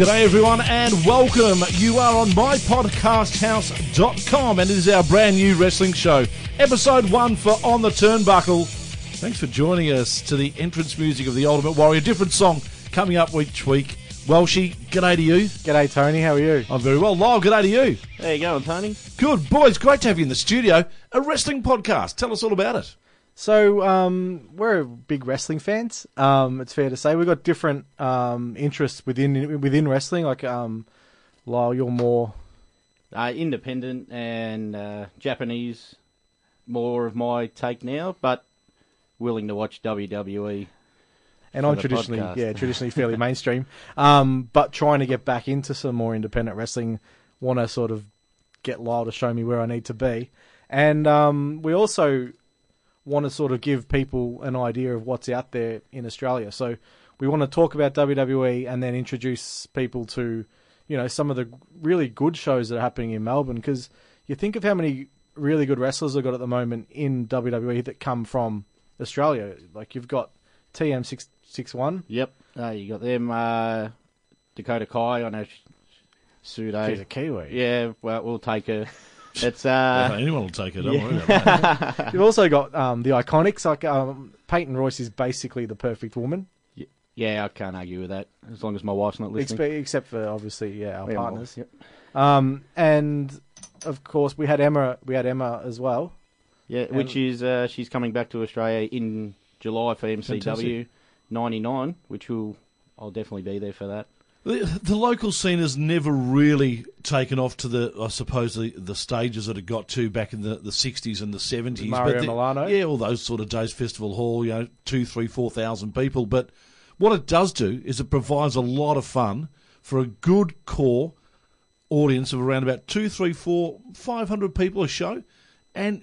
G'day everyone and welcome. You are on mypodcasthouse.com and it is our brand new wrestling show, episode one for On the Turnbuckle. Thanks for joining us to the entrance music of the Ultimate Warrior. Different song coming up each week. Welshie, g'day to you. G'day, Tony. How are you? I'm very well. Lyle, g'day to you. There you going, Tony? Good. Boys, great to have you in the studio. A wrestling podcast. Tell us all about it. So, um, we're big wrestling fans. Um, it's fair to say we've got different um, interests within within wrestling. Like, um, Lyle, you're more Uh, independent and uh, Japanese, more of my take now, but willing to watch. WWE. and I'm traditionally podcast. yeah traditionally fairly mainstream. Um, but trying to get back into some more independent wrestling. Want to sort of get Lyle to show me where I need to be, and um, we also want to sort of give people an idea of what's out there in Australia. So we want to talk about WWE and then introduce people to, you know, some of the really good shows that are happening in Melbourne. Because you think of how many really good wrestlers they've got at the moment in WWE that come from Australia. Like you've got TM six six one. Yep. Uh, you got them. Uh, Dakota Kai. I know. sh- Sudo. She's a Kiwi. Yeah. Well, we'll take her. It's uh. Anyone will take it. Don't worry about that. You've also got um, the Iconics. Like um, Peyton Royce is basically the perfect woman, yeah, I can't argue with that as long as my wife's not listening. expe- except for obviously yeah our Yeah, partners. Yep. Um, and of course we had Emma. We had Emma as well. Yeah, which is uh, she's coming back to Australia in July for MCW Fantastic. '99, which will I'll definitely be there for that. The, the local scene has never really taken off to the, I suppose, the, the stages that it got to back in the, the 60s and the 70s. Mario but the- Milano? Yeah, all those sort of days, Festival Hall, you know, two, three, four thousand people. But what it does do is it provides a lot of fun for a good core audience of around about two, three, four, five hundred people a show. And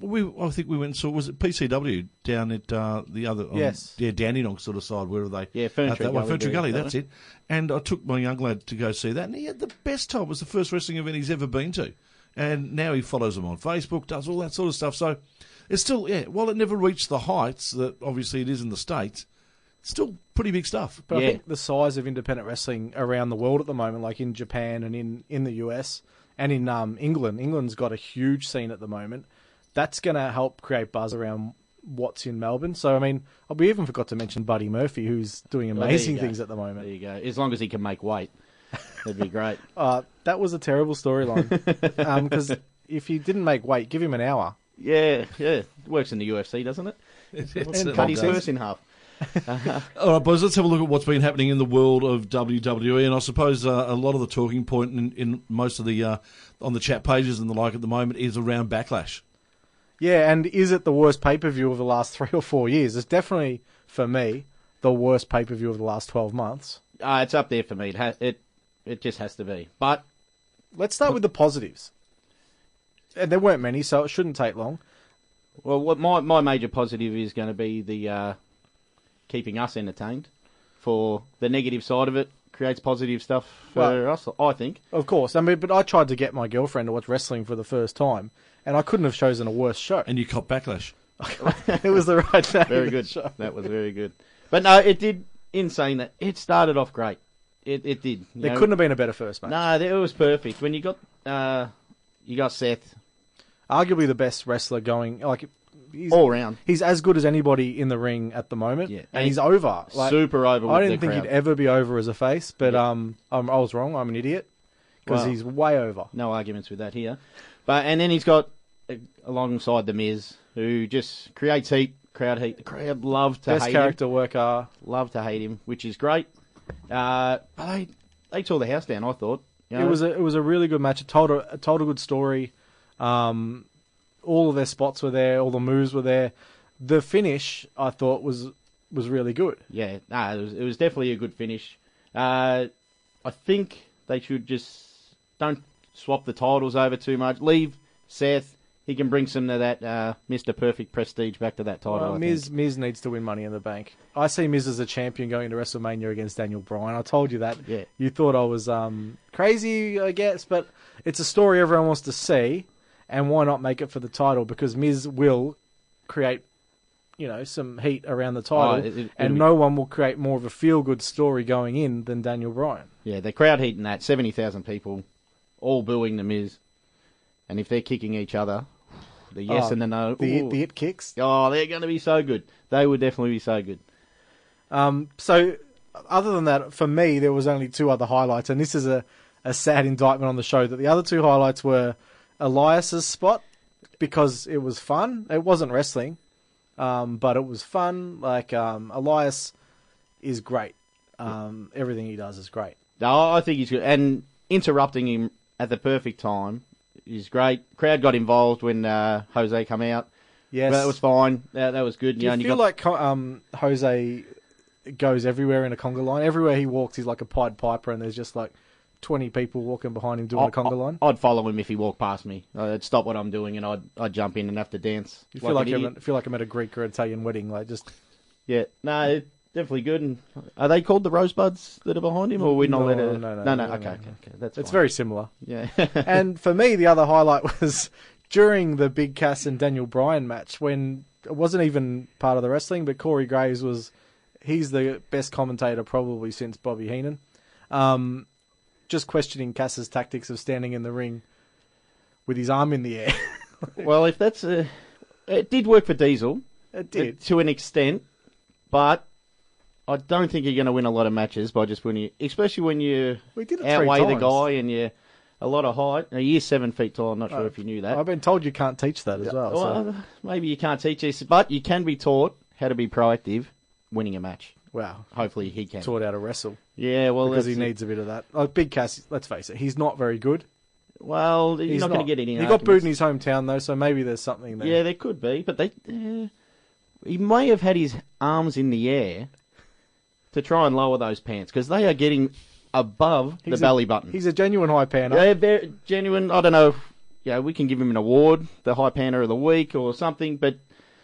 we, I think we went and saw, was it PCW down at uh, the other, on- Yes. yeah, Dandenong sort of side, where are they? Yeah, Fern Out Tree that way, Gully Fern Gully, that that's way. it. And I took my young lad to go see that, and he had the best time. It was the first wrestling event he's ever been to. And now he follows them on Facebook, does all that sort of stuff. So it's still, yeah, while it never reached the heights that obviously it is in the States, it's still pretty big stuff. But I think the size of independent wrestling around the world at the moment, like in Japan and in, in the US and in um, England, England's got a huge scene at the moment. That's going to help create buzz around what's in Melbourne. So, I mean, we even forgot to mention Buddy Murphy, who's doing there you amazing go. things at the moment. There you go. As long as he can make weight, that'd be great. Uh, that was a terrible storyline. Because if he didn't make weight, give him an hour. Yeah, yeah. It works in the UFC, doesn't it? It's, And Cut his purse in half. All right, boys, let's have a look at what's been happening in the world of WWE. And I suppose uh, a lot of the talking point in, in most of the, uh, on the chat pages and the like at the moment is around Backlash. Yeah, and is it the worst pay per view of the last three or four years? It's definitely, for me, the worst pay per view of the last 12 months. Uh, it's up there for me. It, ha- it it just has to be. But Let's start with the positives. And there weren't many, so it shouldn't take long. well, what my my major positive is going to be the uh, keeping us entertained. For the negative side of it, creates positive stuff for Well- us. I think. Of course. I mean, but I tried to get my girlfriend to watch wrestling for the first time, and I couldn't have chosen a worse show. And you cop Backlash. it was the right name Very good. show. That was very good. But no, it did. In saying that, it started off great. It it did. you There know. couldn't have been a better first match. No, it was perfect. When you got uh, you got Seth Arguably the best wrestler going. Like he's, all round, he's as good as anybody in the ring at the moment. Yeah. and, And he's over. Like, super over. With I didn't the think crowd. he'd ever be over as a face, but Yeah. um, I'm, I was wrong. I'm an idiot because Well- he's way over. No arguments with that here. But and then he's got alongside the Miz, who just creates heat, crowd heat. The crowd love to Best hate character worker. him, love to hate him, which is great. Uh, but they they tore the house down. I thought, you You It was a it was a really good match. It told a it told a good story. Um, all of their spots were there. All the moves were there. The finish I thought was was really good. Yeah, nah, it was, it was definitely a good finish. Uh, I think they should just don't swap the titles over too much. Leave Seth. He can bring some of that uh, Mr. Perfect prestige back to that title. Well, Miz. Miz needs to win Money in the Bank. I see Miz as a champion going to WrestleMania against Daniel Bryan. I told you that. Yeah. You thought I was um, crazy, I guess, but it's a story everyone wants to see, and why not make it for the title? Because Miz will create, you know, some heat around the title, Oh, it- it- and it'll be- no one will create more of a feel-good story going in than Daniel Bryan. Yeah, the crowd heating that seventy thousand people, all booing the Miz, and if they're kicking each other, the yes Oh, and the no. The the it kicks. oh, they're going to be so good. They would definitely be so good. Um, so, other than that, for me, there was only two other highlights, and this is a, a sad indictment on the show that the other two highlights were Elias's spot because it was fun. It wasn't wrestling, um, but it was fun. Like um, Elias is great. Um, everything he does is great. No, I think he's good. And interrupting him at the perfect time is great. Crowd got involved when uh, Jose come out. Yes, That was fine. That, that was good. Do you and feel got, like um, Jose goes everywhere in a conga line? Everywhere he walks, he's like a Pied Piper, and there's just like twenty people walking behind him doing a conga line. I'd follow him if he walked past me. I'd stop what I'm doing and I'd I'd jump in and have to dance. You feel like, I'm feel like I'm at a Greek or Italian wedding, like just Yeah, no, it's definitely good. And are they called the Rosebuds that are behind him, or are we not No, let no, no, no, no, okay, okay, that's It's very similar. yeah. and for me, the other highlight was during the Big Cass and Daniel Bryan match when it wasn't even part of the wrestling, but Corey Graves was. He's the best commentator probably since Bobby Heenan. Um, just questioning Cass's tactics of standing in the ring with his arm in the air. well, if that's a, it did work for Diesel. it did. to an extent, but I don't think you're going to win a lot of matches by just winning, especially when you We did it outweigh the guy and you're a lot of height. Now, is seven feet tall. I'm not sure Oh, if you knew that. I've been told you can't teach that as well. so- maybe you can't teach this, but you can be taught how to be proactive, winning a match. wow. Hopefully, he can. Taught how to wrestle Yeah, well, because he it. needs a bit of that. Like Big Cass, let's face it, he's not very good. Well, he's, He's not, going to get any. He got booed in his hometown though, so maybe there's something there. Yeah, there could be, but they. Uh, he may have had his arms in the air to try and lower those pants because they are getting above He's the a- belly button. He's a genuine high panner. Yeah, they're very genuine. I don't know. Yeah, we can give him an award, the High Panter of the Week or something, but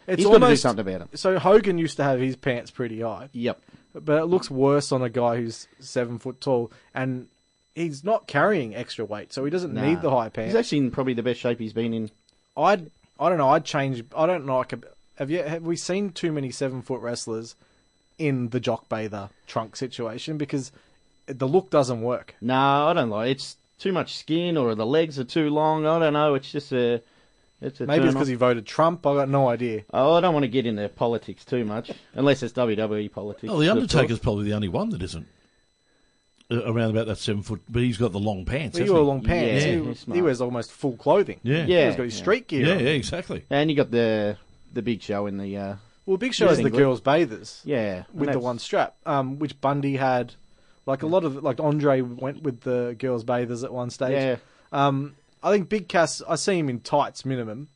It's he's got to do something about it. so Hogan used to have his pants pretty high, Yep. but it looks worse on a guy who's seven foot tall, and he's not carrying extra weight, so he doesn't Nah. need the high pants. He's actually in probably the best shape he's been in. I'd I don't know. I'd change. I don't like. Have you have we seen too many seven foot wrestlers in the jock bather trunk situation because the look doesn't work. No, I don't like. It's too much skin, or the legs are too long. I don't know. It's just a. It's a Maybe it's because he voted Trump. I got no idea. Oh, I don't want to get into politics too much, unless it's WWE politics. Oh, the Undertaker's probably the only one that isn't uh, around about that seven foot. But he's got the long pants. He wore he? long pants. Yeah, he, he wears almost full clothing. Yeah, Yeah. He's got his street gear. yeah, on. yeah, exactly. And you got the the big show in the. Uh, Well, Big Show is the Singlet. girls' bathers yeah, with the one strap, um, which Bundy had. Like a lot of like Andre went with the girls' bathers at one stage. Yeah, Um, I think Big Cass. I see him in tights minimum,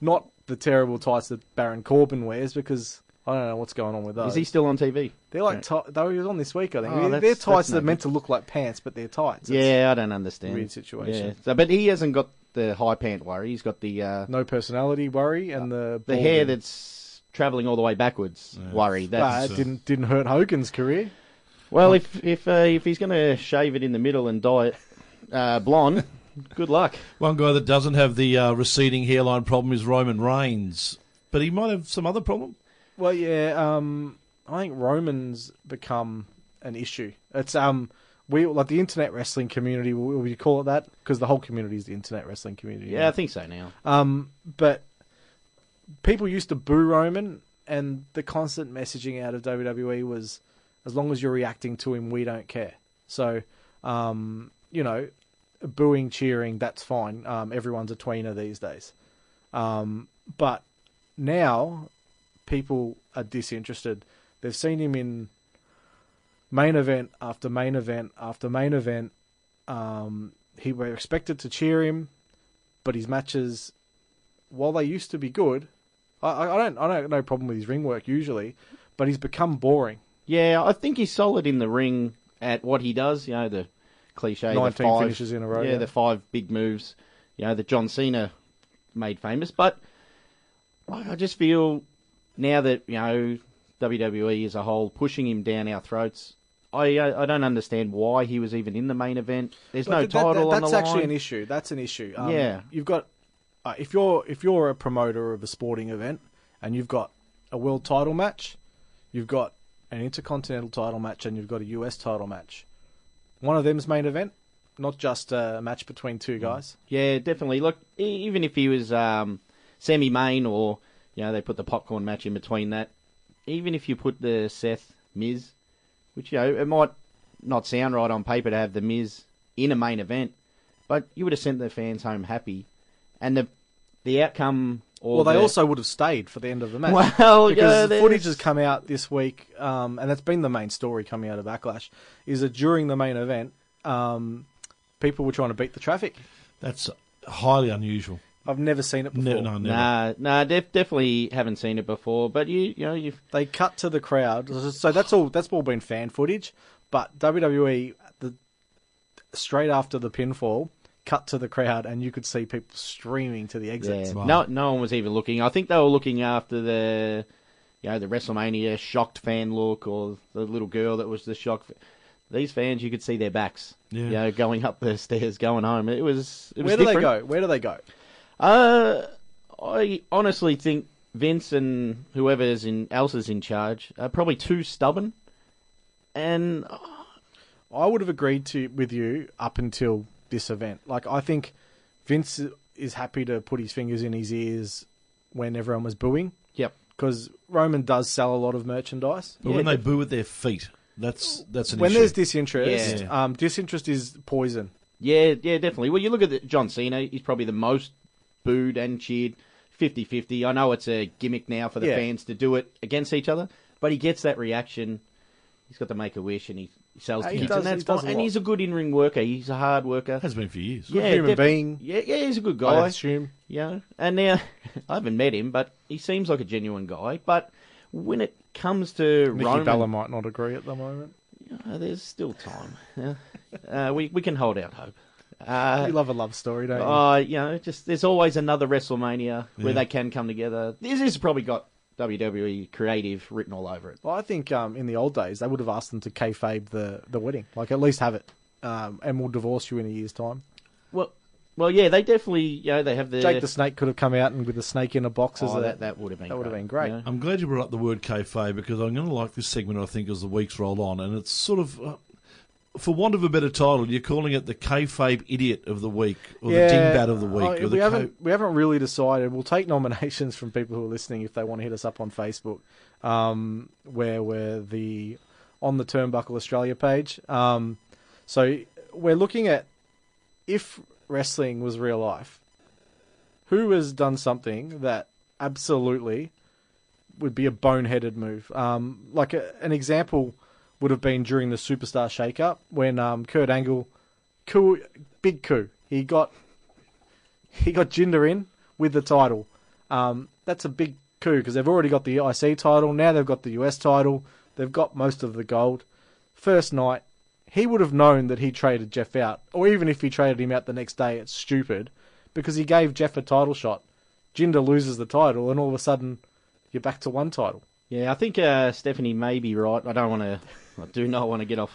not the terrible tights that Baron Corbin wears because I don't know what's going on with those. is he still on TV? They're like ti- they were on this week. I think Oh, they're tights that are meant to look like pants, but they're tights. It's Yeah, I don't understand. weird situation. Yeah. So, but he hasn't got the high pant worry. He's got the uh, no personality worry and the the hair that's travelling all the way backwards worry. But That's it didn't didn't hurt Hogan's career. well, if if uh, if he's going to shave it in the middle and dye it uh, blonde, good luck. One guy that doesn't have the uh, receding hairline problem is Roman Reigns, but he might have some other problem. Well, yeah. Um, I think Roman's become an issue. It's um, we like the internet wrestling community. Will you call it that? Because the whole community is the internet wrestling community. Yeah, I think so now. Um, but people used to boo Roman, and the constant messaging out of WWE was, as long as you're reacting to him, we don't care. So, um, you know, booing, cheering, that's fine. Um, everyone's a tweener these days. Um, but now people are disinterested. They've seen him in main event after main event after main event, Um, he were expected to cheer him, but his matches, while they used to be good, I, I don't I don't have no problem with his ring work usually, but he's become boring. Yeah, I think he's solid in the ring at what he does. You know, the cliche, the five, finishes in a row, Yeah, yeah. the five big moves. You know, that John Cena made famous. But I I just feel now that you know WWE as a whole pushing him down our throats. I I don't understand why he was even in the main event. There's But no that- title that- on the That's actually line. an issue. That's an issue. Um, Yeah. you've got uh, if you're if you're a promoter of a sporting event and you've got a world title match, you've got an intercontinental title match, and you've got a US title match. One of them's main event, not just a match between two guys. Yeah, definitely. Look, even if he was um, semi-main or you know they put the popcorn match in between that, even if you put the Seth Miz, which you know it might not sound right on paper to have the Miz in a main event, but you would have sent the fans home happy, and the the outcome. Or Well, they the- also would have stayed for the end of the match. Well, because yeah, the footage has come out this week, um, and that's been the main story coming out of Backlash, is that during the main event, um, people were trying to beat the traffic. That's highly unusual. I've never seen it before. No, no, never. Nah, nah, def- definitely haven't seen it before. But you, you know, you've They cut to the crowd, so that's all. That's all been fan footage. But WWE, the straight after the pinfall, cut to the crowd, and you could see people streaming to the exits. Yeah. Right. No, no one was even looking. I think they were looking after the, you know, the WrestleMania shocked fan look, or the little girl that was the shock. These fans, you could see their backs, Yeah. you know, going up the stairs, going home. It was. It was Where do they go? Where do they go? Uh, I honestly think Vince and whoever's in else is in charge are probably too stubborn, and I would have agreed to with you up until this event. Like I think Vince is happy to put his fingers in his ears when everyone was booing yep. because Roman does sell a lot of merchandise. But Yeah, when they but- boo with their feet, that's that's an When issue. there's disinterest, Yeah. um, disinterest is poison. Yeah, yeah, definitely. Well, you look at the, John Cena, he's probably the most booed and cheered 50 50. I know it's a gimmick now for the Yeah. fans to do it against each other, but he gets that reaction. He's got to make a wish and he, he sells he tickets, does- and that's he does fine. a And lot. he's a good in ring worker. He's a hard worker. has been for years. Yeah, human def- being. Yeah, yeah, he's a good guy. I guy. assume. Yeah, and now I haven't met him, but he seems like a genuine guy. But when it comes to Nikki Roman, Bella might not agree at the moment. uh, there's still time. Yeah. uh, we we can hold out hope. Uh, you love a love story, don't you? Uh, you know, just there's always another WrestleMania where Yeah. they can come together. This has probably got WWE creative written all over it. Well, I think um, in the old days they would have asked them to kayfabe the, the wedding, like at least have it, um, and we'll divorce you in a year's time. Well, well, yeah, they definitely, you know, they have the. Jake the Snake could have come out and with the snake in a box as oh, a, that that would have been that would have great, been great. you know? I'm glad you brought up the word kayfabe because I'm going to like this segment. I think as the weeks roll on, and it's sort of, uh, for want of a better title, you're calling it the kayfabe idiot of the week or the dingbat of the week. Oh, or we the haven't ca- we haven't really decided. We'll take nominations from people who are listening if they want to hit us up on Facebook, um, where we're the on the Turnbuckle Australia page. Um, so we're looking at if wrestling was real life, who has done something that absolutely would be a boneheaded move. Um, like a, an example would have been during the Superstar Shake-Up when um, Kurt Angle, coup, big coup, he got he got Jinder in with the title. Um, that's a big coup because they've already got the IC title. Now they've got the US title. They've got most of the gold. First night, he would have known that he traded Jeff out, or even if he traded him out the next day, it's stupid because he gave Jeff a title shot. Jinder loses the title, and all of a sudden, you're back to one title. Yeah, I think uh, Stephanie may be right. I don't want to. I do not want to get off.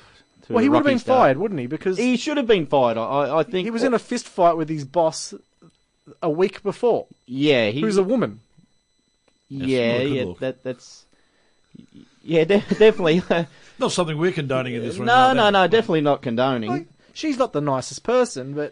To Well, a he would have been start. fired, wouldn't he? Because He should have been fired. I, I think he was in a fist fight with his boss a week before, Yeah, he, was a woman. yeah, not a good yeah. look. That that's. Yeah, de- definitely. Not something we're condoning in this room. no, right no, no, definitely not condoning. Like, she's not the nicest person, but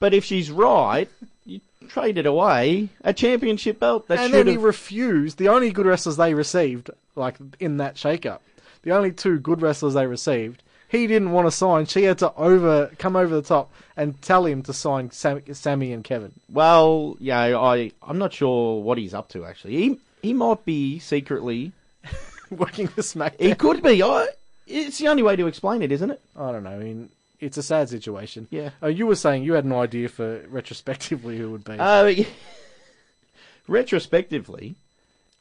But if she's right, you trade it away. A championship belt that and then he refused. The only good wrestlers they received, like in that shake-up, the only two good wrestlers they received, he didn't want to sign. She had to over come over the top and tell him to sign Sam, Sammy and Kevin. well, yeah, I I'm not sure what he's up to actually. He he might be secretly. Working for SmackDown. He could be. I. It's the only way to explain it, isn't it? I don't know. I mean, it's a sad situation. Yeah. Oh, you were saying you had an idea for retrospectively who would be. Uh, retrospectively,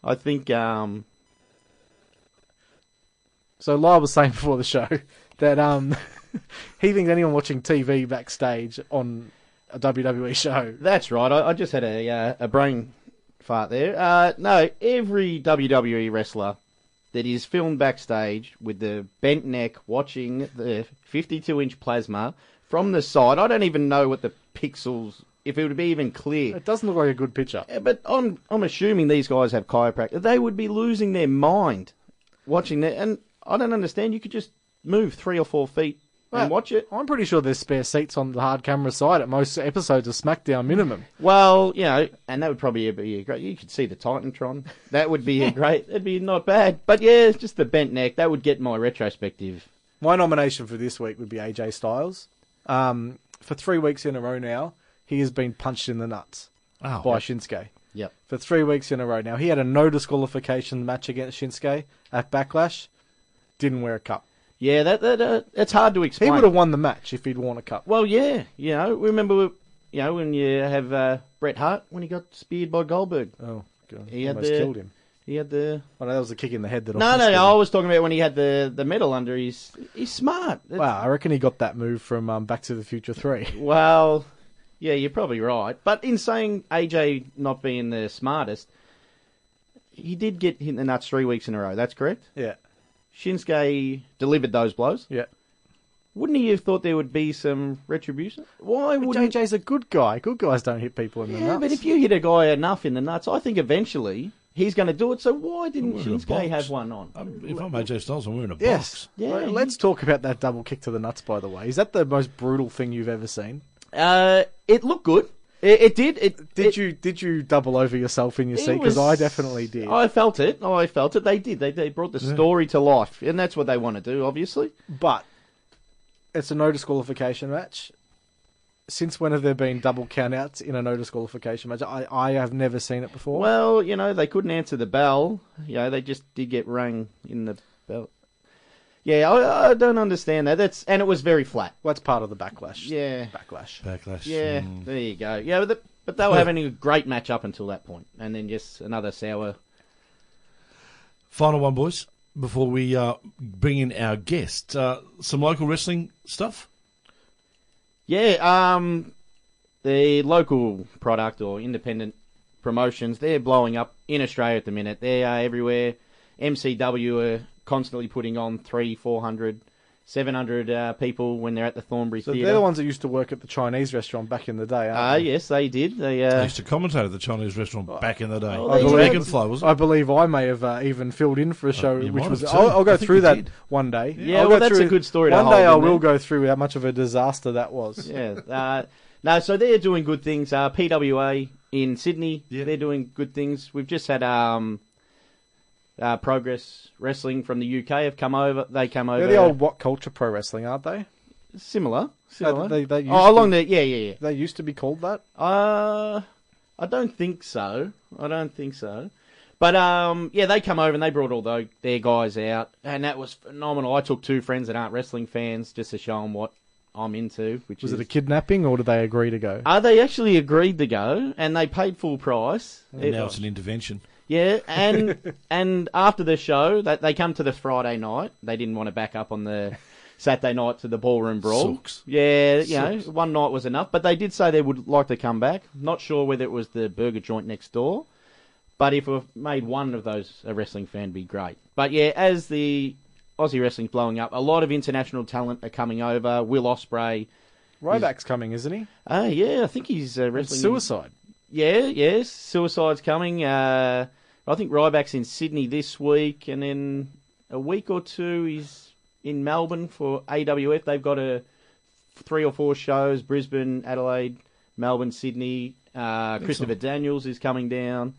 I think um, so Lyle was saying before the show that um, he thinks anyone watching TV backstage on a WWE show. that's right. I, I just had a uh, a brain fart there. Uh, no, every WWE wrestler that is filmed backstage with the bent neck watching the 52 inch plasma from the side. I don't even know what the pixels, if it would be even clear. It doesn't look like a good picture. Yeah, But I'm I'm assuming these guys have chiropractor. They would be losing their mind watching that, and I don't understand. You could just move three or four feet Well, and watch it. I'm pretty sure there's spare seats on the hard camera side at most episodes of SmackDown minimum. Well, you know, and that would probably be a great. You could see the Titantron. That would be a great. It'd be not bad. But yeah, it's just the bent neck. That would get my retrospective. My nomination for this week would be AJ Styles. Um, for three weeks in a row now, he has been punched in the nuts Oh, by Shinsuke. Yep. For three weeks in a row now. He had a no disqualification match against Shinsuke at Backlash. Didn't wear a cup. Yeah, that that uh, it's hard to explain. He would have won the match if he'd worn a cup. Well, yeah, you know, remember, you know, when you have uh, Bret Hart when he got speared by Goldberg, Oh, God. He had Almost the- killed him. he had the Oh, no, that was a kick in the head that No, no, no. I was talking about when he had the, the medal under his. He's smart. That's- Wow, I reckon he got that move from um, Back to the Future 3. Well, yeah, you're probably right. But in saying AJ not being the smartest, he did get hit in the nuts three weeks in a row. That's correct. yeah, Shinsuke delivered those blows. yeah. Wouldn't he have thought there would be some retribution? Why But wouldn't? AJ's a good guy. Good guys don't hit people in the yeah, nuts. but if you hit a guy enough in the nuts, I think eventually he's going to do it. So why didn't Wearing a Shinsuke box. have one on? Um, if I'm AJ Styles, I'm wearing a box. Yes. Yeah, Well, let's talk about that double kick to the nuts, by the way. Is that the most brutal thing you've ever seen? Uh, it looked good. It, it did. It Did it- you did you double over yourself in your seat? Because I definitely did. I felt it. I felt it. They did. They they brought the story to life, and that's what they want to do, obviously. But it's a no disqualification match. Since when have there been double countouts in a no disqualification match? I, I have never seen it before. Well, you know, they couldn't answer the bell. You know, they just did get rang in the bell. Yeah, I, I don't understand that. That's and it was very flat. Well, that's part of the backlash. Yeah, Backlash. Backlash. yeah. Mm. There you go. Yeah, but, the, but they were having a great match up until that point, and then just another sour. Final one, boys, before we uh, bring in our guest. Uh, some local wrestling stuff. Yeah, um, the local product or independent promotions, they're blowing up in Australia at the minute. They are everywhere. MCW are constantly putting on three, four hundred, seven hundred uh, people when they're at the Thornbury So Theatre. they're the ones that used to work at the Chinese restaurant back in the day. Uh, yes, they did. They, I uh, used to commentate at the Chinese restaurant back in the day. Oh, I was believe- Bacon Flow, wasn't I believe I may have uh, even filled in for a show, you which was. I'll, I'll go through that did. one day. Yeah, I'll well, that's through- a good story to One hold, day I will it? go through how much of a disaster that was. yeah. Uh, no, so they're doing good things. Uh, PWA in Sydney, Yeah. they're doing good things. We've just had um, uh, Progress Wrestling from the UK have come over. They come over. They're the old What Culture Pro Wrestling, aren't they? similar, similar. they- they used oh, along to- the yeah, yeah, They used to be called that. Uh, I don't think so. I don't think so. But um, yeah, they come over and they brought all tho- their guys out, and that was phenomenal. I took two friends that aren't wrestling fans just to show them what I'm into. Which Was is it a kidnapping or did they agree to go? Uh, they actually agreed to go, and they paid full price. It- Now it's an intervention. Yeah, and and after the show, they, they come to the Friday night. They didn't want to back up on the Saturday night to the ballroom brawl. Sooks. Yeah, you know, one night was enough. But they did say they would like to come back. Not sure whether it was the burger joint next door, but if we've made one of those a wrestling fan, be great. But yeah, as the Aussie wrestling's blowing up, a lot of international talent are coming over. Will Ospreay. Ryback's coming, isn't he? Ah, yeah, I think he's uh, It's wrestling. suicide. Yeah, yes. Suicide's coming. Uh, I think Ryback's in Sydney this week, and then a week or two he's in Melbourne for AWF. They've got a three or four shows: Brisbane, Adelaide, Melbourne, Sydney. Uh, Christopher Daniels is coming down.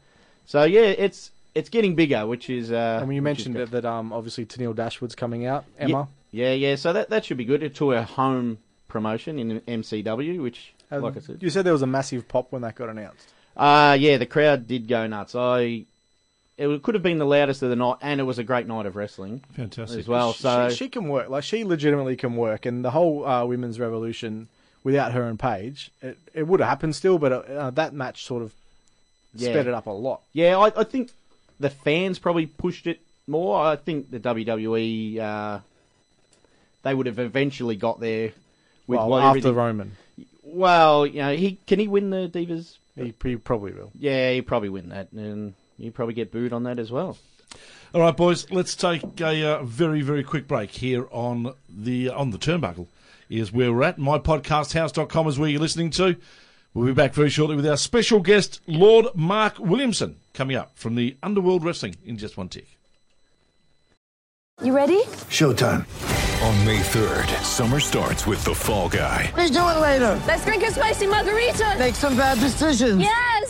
So yeah, it's it's getting bigger, which is. Uh, And when you mentioned that, that um, obviously Tennille Dashwood's coming out, Emma. Yeah, yeah. So that that should be good. To a home promotion in MCW, which, Um, like I said, You said there was a massive pop when that got announced. Uh yeah, the crowd did go nuts. I it could have been the loudest of the night, and it was a great night of wrestling Fantastic. as well. So she, she can work. Like she legitimately can work, and the whole uh, women's revolution without her and Paige, it, it would have happened still, but uh, that match sort of Yeah. sped it up a lot. Yeah, I, I think the fans probably pushed it more. I think the WWE uh, they would have eventually got there with well, what after everything. Roman, Well, you know, he can he win the Divas? he, he probably will. Yeah, he probably win that, and he probably get booed on that as well. All right, boys. Let's take a uh, very, very quick break here on the on the turnbuckle. Is where we're at. MyPodcastHouse.com is where you're listening to. We'll be back very shortly with our special guest, Lord Mark Williamson, coming up from the Underworld Wrestling in just one tick. You ready? Showtime. On May 3rd, summer starts with The Fall Guy. Let's do it later. Let's drink a spicy margarita. Make some bad decisions. Yes.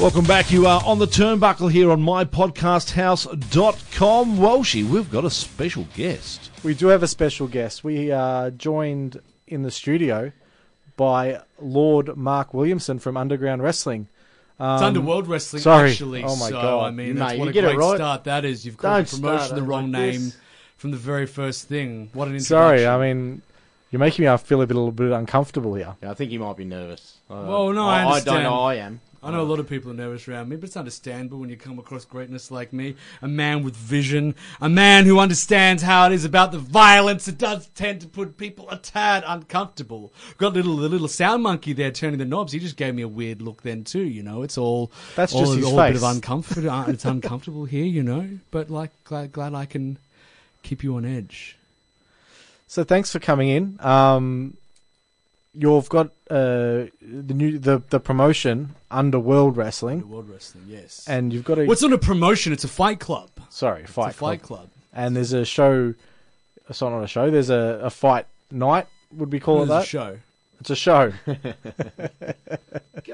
Welcome back. You are on the turnbuckle here on mypodcasthouse.com. Walshy, we've got a special guest. We do have a special guest. We are joined in the studio by Lord Mark Williamson from Underground Wrestling. It's Underworld Wrestling, sorry. actually. Oh my so, God. I mean, Mate, that's what you a get it great right. start that is. You've called Don't the promotion the wrong like name this. from the very first thing. What an introduction. Sorry, I mean, you're making me feel a bit, a little bit uncomfortable here. Yeah, I think he might be nervous. Uh, Well, no, I I, don't know. I am. I know a lot of people are nervous around me, but it's understandable when you come across greatness like me. A man with vision, a man who understands how it is about the violence. It does tend to put people a tad uncomfortable. Got little the little sound monkey there turning the knobs. He just gave me a weird look then too. You know, it's all That's all, just his all a bit of face. uncomfort. uh, it's uncomfortable here, you know. But like, glad, glad I can keep you on edge. So thanks for coming in. Um, you've got uh, the new the the promotion Underworld Wrestling, World Wrestling, yes. and you've got a What's not a promotion? It's a fight club. sorry It's fight a fight club. club. and there's a show. It's not a show. There's a, a fight night. Would we call it There's a that? show. It's a show. Get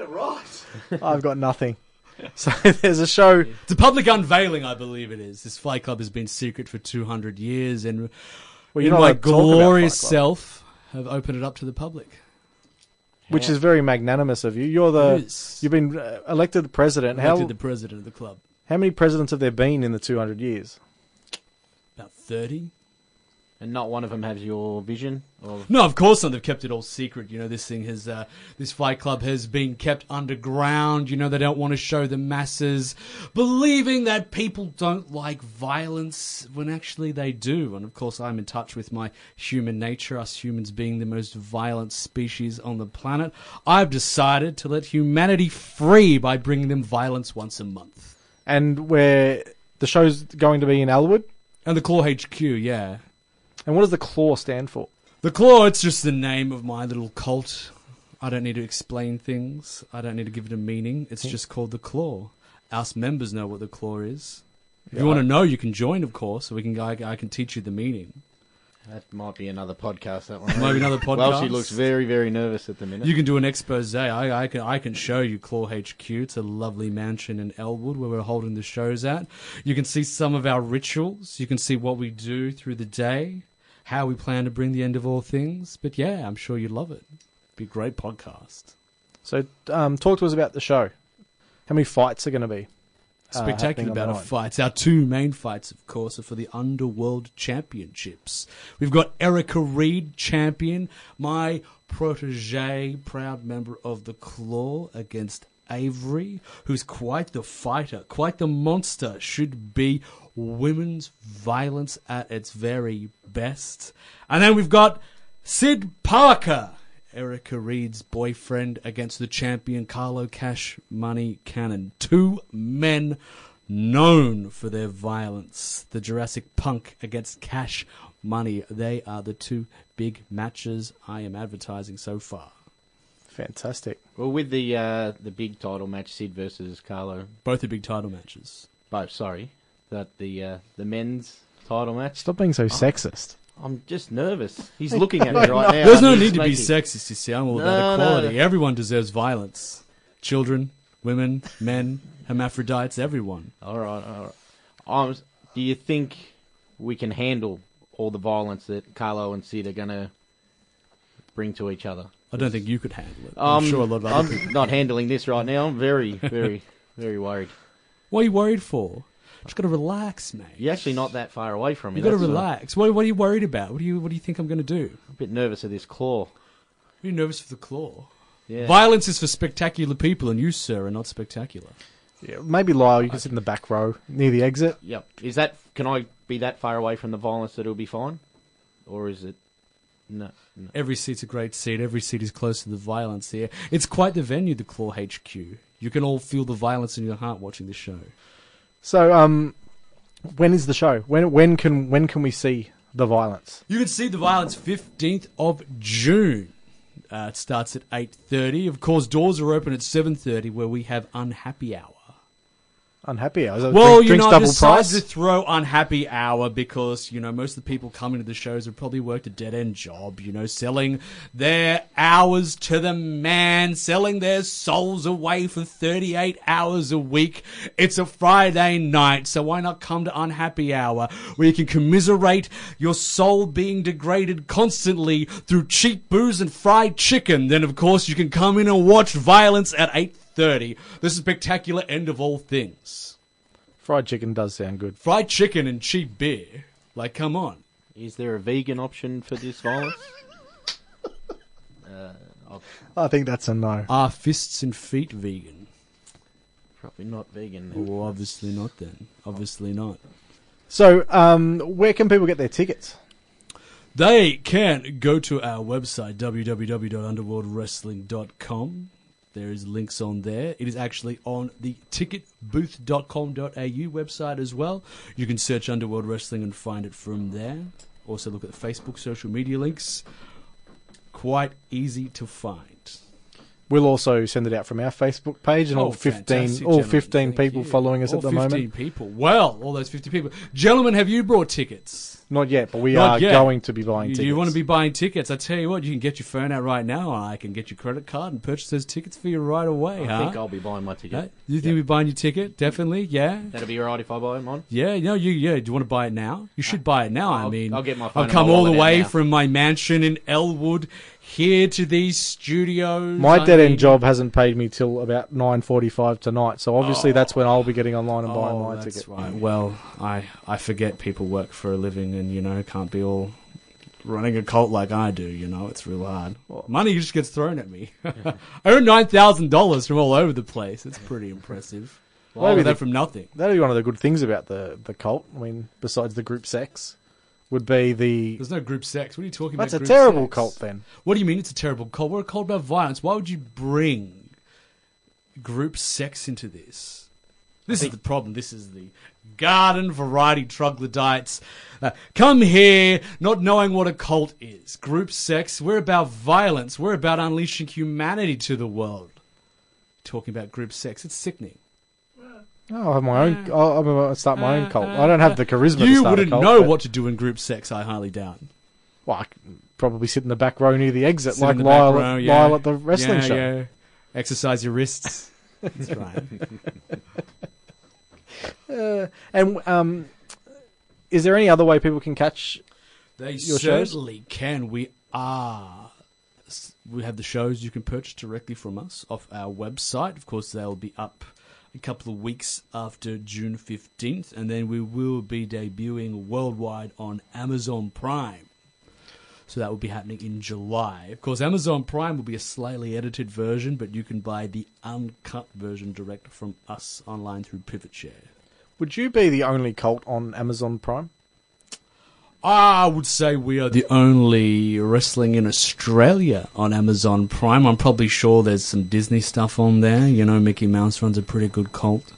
it right. I've got nothing. So there's a show. It's a public unveiling, I believe it is. This Fight Club has been secret for 200 years, and Well, in you're not my allowed to talk about glorious Fight Club, self have opened it up to the public. Which is very magnanimous of you. You're the you've been uh, elected president. How Elected the president of the club. how many presidents have there been in the 200 years? About 30. And not one of them has your vision. Or No, of course not. They've kept it all secret. You know, this thing has, uh, this fight club has been kept underground. You know, they don't want to show the masses, believing that people don't like violence when actually they do. And of course, I'm in touch with my human nature, us humans being the most violent species on the planet. I've decided to let humanity free by bringing them violence once a month. And where the show's going to be in Elwood. And the Claw HQ, yeah. And what does the claw stand for? The Claw, it's just the name of my little cult. I don't need to explain things. I don't need to give it a meaning. It's hmm. just called the Claw. Us members know what the Claw is. If you want to know, you can join, of course. So we can. I, I can teach you the meaning. that might be another podcast. That one. Might be another podcast. Well, she podcast. looks very, very nervous at the minute. You can do an expose. I, I can. I can show you Claw HQ. It's a lovely mansion in Elwood where we're holding the shows at. You can see some of our rituals. You can see what we do through the day, how we plan to bring the end of all things. But yeah, I'm sure you'd love it. Be a great podcast. So um, talk to us about the show. How many fights are going to be? uh, spectacular happening on bout of fights. Our two main fights, of course, are for the Underworld Championships. We've got Erica Reed, champion, my protege, proud member of the Claw, against Avery, who's quite the fighter, quite the monster, should be women's violence at its very best. And then we've got Sid Parker. Erica Reed's boyfriend against the champion Carlo Cash Money Cannon. Two men known for their violence. The Jurassic Punk against Cash Money. They are the two big matches I am advertising so far. Fantastic. well, with the uh, the big title match, Sid versus Carlo. Both are big title matches. both. Sorry, that the uh, the men's title match. Stop being so sexist. I'm just nervous. He's looking at me right now. There's no I'm need to be sneaking. sexist, you see. I'm all No, about no, equality. no. Everyone deserves violence. Children, women, men, hermaphrodites, everyone. All right, all right. Um, do you think we can handle all the violence that Carlo and Sid are going to bring to each other? I don't think you could handle it. I'm Um, sure a lot of other I'm people. not handling this right now. I'm very, very, very worried. What are you worried for? Just got to relax, mate. You're actually not that far away from me. You've got to that's all. relax. What, what are you worried about? What do you What do you think I'm going to do? I'm a bit nervous of this claw. Are you nervous for the claw? Yeah. Violence is for spectacular people, and you, sir, are not spectacular. Yeah, maybe Lyle, you can sit in the back row near the exit. Yep. Is that? Can I be that far away from the violence that it'll be fine, or is it? No. no. Every seat's a great seat. Every seat is close to the violence here. It's quite the venue, the Claw HQ. You can all feel the violence in your heart watching this show. So, um, when is the show? When when can when can we see the violence? You can see the violence 15th of June. Uh, it starts at 8.30. Of course, doors are open at 7.30 where we have Unhappy Hour. Unhappy hours. Well, Drink- you know, I decided price. to throw Unhappy Hour because, you know, most of the people coming to the shows have probably worked a dead-end job, you know, selling their hours to the man, selling their souls away for 38 hours a week. It's a Friday night, so why not come to Unhappy Hour where you can commiserate your soul being degraded constantly through cheap booze and fried chicken. Then, of course, you can come in and watch violence at 8.30. The spectacular end of all things. Fried chicken does sound good. Fried chicken and cheap beer. Like, come on. Is there a vegan option for this violence? uh, I'll I think that's a no. Are fists and feet vegan? probably not vegan. then. Well, obviously not then. Obviously not. So, um, where can people get their tickets? They can go to our website, www.underworldwrestling.com. There is links on there. It is actually on the ticketbooth.com.au website as well. You can search Underworld Wrestling and find it from there. Also look at the Facebook social media links. Quite easy to find. We'll also send it out from our Facebook page, and all oh, fifteen, Oh, all fifteen people you. following us All at the 15 moment. people. Well, all those 50 people. Gentlemen, have you brought tickets? Not yet, but we Not are yet. going to be buying You, tickets. you want to be buying tickets? I tell you what, you can get your phone out right now, and I can get your credit card and purchase those tickets for you right away. I huh? think I'll be buying my ticket. Huh? You think you'll be buying your ticket? Definitely, yeah. That'll be alright if I buy mine. Yeah, no, you yeah. Do you want to buy it now? You should buy it now. I I'll- mean, I'll get my phone I've come all the way from my mansion in Elwood here to these studios. My dead end job hasn't paid me till about nine forty-five tonight, so obviously oh. that's when I'll be getting online and buying Oh, my that's ticket. right. Well, I I forget people work for a living, and you know can't be all running a cult like I do. You know, it's real hard. Money just gets thrown at me. I earn nine thousand dollars from all over the place. It's pretty impressive. Well, maybe that from nothing. That'd be one of the good things about the the cult. I mean, besides the group sex, would be the. There's no group sex. What are you talking That's about? That's a terrible sex? cult then. What do you mean it's a terrible cult? We're a cult about violence. Why would you bring group sex into this? This is the problem. This is the garden variety troglodytes. Uh, come here not knowing what a cult is. Group sex. We're about violence. We're about unleashing humanity to the world. Talking about group sex. It's sickening. Oh, I have my own. Uh, I'll, I'm about to start my own uh, cult. Uh, I don't have the charisma. to You start wouldn't cult, know but- what to do in group sex, I highly doubt. Well, I probably sit in the back row near the exit, Sit like the Lyle, row, at, yeah. Lyle at the wrestling Yeah, show. yeah. Exercise your wrists. That's right. Uh, and um, is there any other way people can catch? They Your shows? certainly can. We are. We have the shows you can purchase directly from us off our website. Of course, they'll be up a couple of weeks after June 15th, and then we will be debuting worldwide on Amazon Prime. So that will be happening in July. Of course, Amazon Prime will be a slightly edited version, but you can buy the uncut version direct from us online through PivotShare. Would you be the only cult on Amazon Prime? I would say we are the only wrestling in Australia on Amazon Prime. I'm probably sure there's some Disney stuff on there. You know, Mickey Mouse runs a pretty good cult.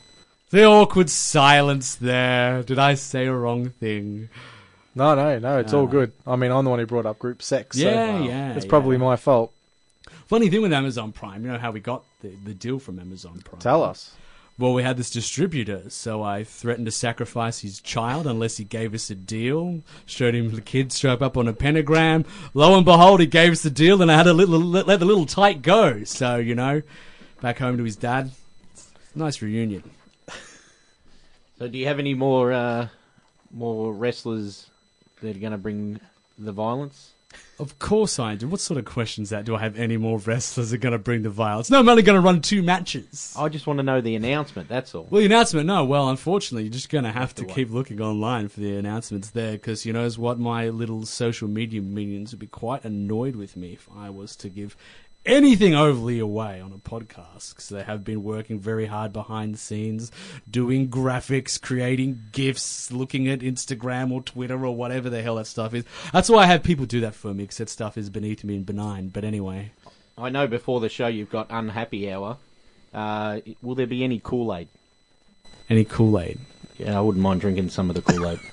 The awkward silence there. Did I say a wrong thing? No, no, no. It's all good. I mean, I'm the one who brought up group sex. so Yeah, yeah, It's probably yeah. my fault. Funny thing with Amazon Prime, you know how we got the, the deal from Amazon Prime? Tell us. well, we had this distributor, so I threatened to sacrifice his child unless he gave us a deal. Showed him the kids show up on a pentagram. Lo and behold, he gave us the deal, and I had to little, let the little tight go. So, you know, back home to his dad. Nice reunion. So, do you have any more uh, more wrestlers that are going to bring the violence? Of course I do. What sort of questions that? Do I have any more wrestlers that are going to bring the violence? No, I'm only going to run two matches. I just want to know the announcement. That's all. Well, the announcement, no. Well, unfortunately, you're just going to have to keep looking online for the announcements there because you know what? My little social media minions would be quite annoyed with me if I was to give anything overly away on a podcast because they have been working very hard behind the scenes, doing graphics, creating GIFs, looking at Instagram or Twitter or whatever the hell that stuff is. That's why I have people do that for me because that stuff is beneath me and benign. But anyway. I know before the show you've got Unhappy Hour. Uh, will there be any Kool Aid? Any Kool Aid? Yeah, I wouldn't mind drinking some of the Kool Aid.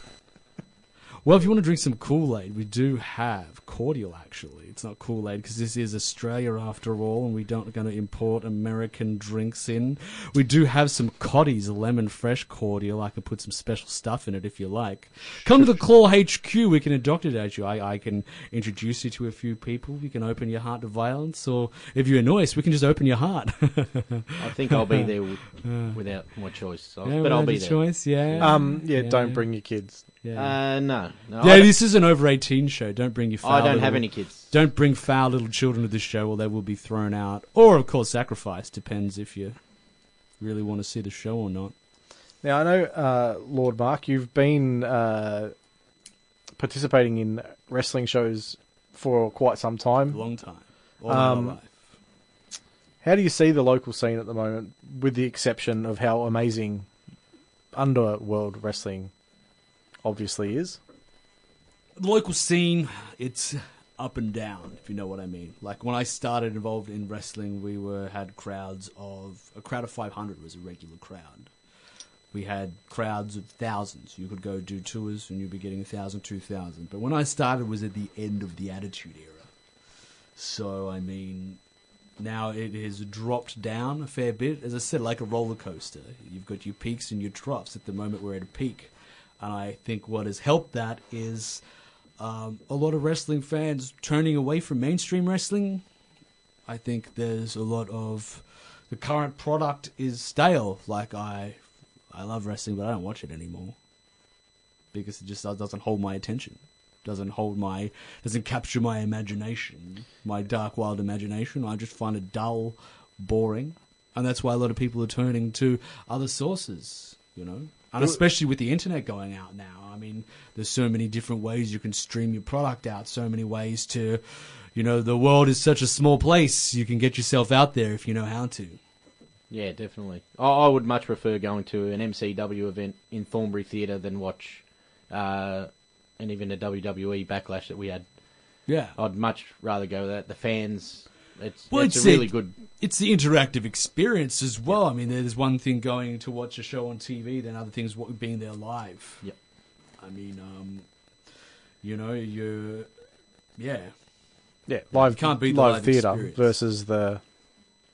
Well, if you want to drink some Kool Aid, we do have cordial. Actually, it's not Kool Aid because this is Australia after all, and we don't going to import American drinks in. We do have some Cottee's lemon fresh cordial. I can put some special stuff in it if you like. Come to the Claw HQ. We can indoctrinate you. I, I can introduce you to a few people. You can open your heart to violence, or if you're nice, we can just open your heart. I think I'll be there with, without my choice, so, Yeah, but I'll be there. choice. Yeah. Um, yeah, Yeah. don't bring your kids. Yeah. Uh, no, no. yeah, I, this is an over 18 show. Don't bring your foul I don't little- have any kids. Don't bring foul little children to this show or they will be thrown out. Or, of course, sacrificed. Depends if you really want to see the show or not. Now I know, uh, Lord Mark, you've been uh, participating in wrestling shows for quite some A time. long time. All Um, my life. How do you see the local scene at the moment, with the exception of how amazing underworld wrestling obviously is? The local scene, it's up and down, if you know what I mean. Like when I started involved in wrestling, we were had crowds of a crowd of 500 was a regular crowd. We had crowds of thousands. You could go do tours and you'd be getting a thousand, two thousand. But when I started was at the end of the Attitude Era. So I mean, now it has dropped down a fair bit. As I said, like a roller coaster. You've got your peaks and your troughs. At the moment, we're at a peak, and I think what has helped that is um, a lot of wrestling fans turning away from mainstream wrestling. I think there's a lot of the current product is stale. Like I, I love wrestling, but I don't watch it anymore because it just doesn't hold my attention. Doesn't hold my, doesn't capture my imagination, my dark, wild imagination. I just find it dull, boring, and that's why a lot of people are turning to other sources. You know, and especially with the internet going out now. I mean, there's so many different ways you can stream your product out. So many ways to, you know, the world is such a small place. You can get yourself out there if you know how to. Yeah, definitely. I, I would much prefer going to an MCW event in Thornbury Theatre than watch, uh, and even a WWE backlash that we had. Yeah. I'd much rather go that. The fans, it's, Well, it's, it's a really it- good. it's the interactive experience as well. I mean, there's one thing going to watch a show on TV, then other things being there live. Yep. I mean, um, you know, you, yeah, Yeah, live can't beat the live, live theatre experience. versus the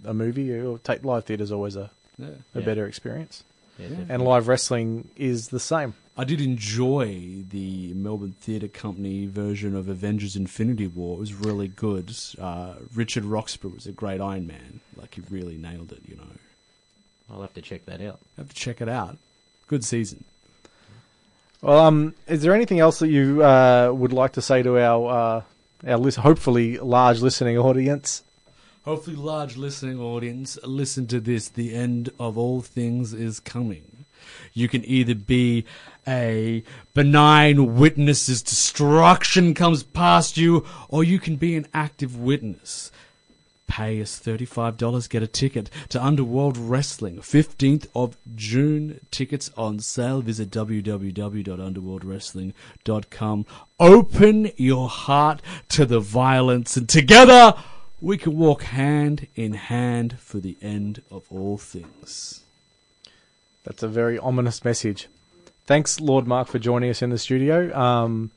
a movie. Or take live theater is always a, yeah. a Yeah. better experience, Yeah, Yeah. and live wrestling is the same. I did enjoy the Melbourne Theatre Company version of Avengers: Infinity War. It was really good. Uh, Richard Roxburgh was a great Iron Man. Like he really nailed it. You know, I'll have to check that out. have to check it out. Good season. Well, um, is there anything else that you uh, would like to say to our uh, our lis- hopefully large listening audience? Hopefully, large listening audience, listen to this. The end of all things is coming. You can either be a benign witness as destruction comes past you, or you can be an active witness. Pay us $35, get a ticket to Underworld Wrestling, 15th of June. Tickets on sale. Visit www.underworldwrestling.com. Open your heart to the violence, and together we can walk hand in hand for the end of all things. That's a very ominous message. Thanks, Lord Mark, for joining us in the studio. Um,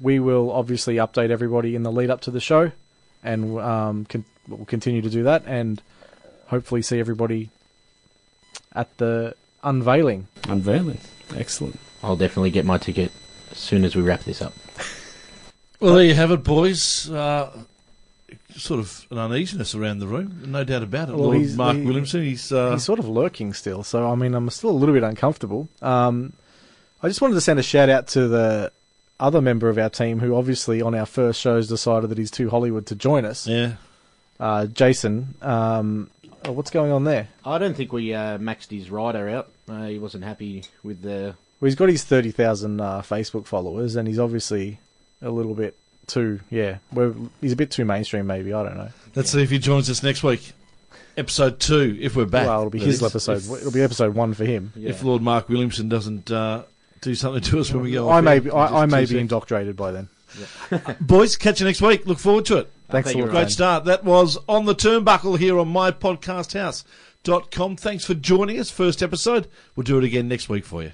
we will obviously update everybody in the lead up to the show, and um, con- we'll continue to do that, and hopefully see everybody at the unveiling. Unveiling. Excellent. I'll definitely get my ticket as soon as we wrap this up. Well, there you have it, boys. Uh, sort of an uneasiness around the room, no doubt about it. Well, Lord he's- Mark he- Williamson, he's, uh, He's sort of lurking still, so I mean, I'm still a little bit uncomfortable. Um, I just wanted to send a shout out to the other member of our team who obviously on our first shows decided that he's too Hollywood to join us. yeah. Uh, Jason, um, oh, what's going on there? I don't think we uh, maxed his rider out. Uh, he wasn't happy with the. Well, he's got his 30,000 uh, Facebook followers, and he's obviously a little bit too, yeah, we're, he's a bit too mainstream, maybe. I don't know. Let's see if he joins us next week. Episode two, if we're back. well, it'll be his episode. If, it'll be episode one for him. if Lord Mark Williamson doesn't uh, do something to us when we go I off may be, I, I may be seconds. indoctrinated by then. Boys, catch you next week. Look forward to it. Thanks for a. Great start. That was on the turnbuckle here on mypodcasthouse.com. Thanks for joining us. First episode. We'll do it again next week for you.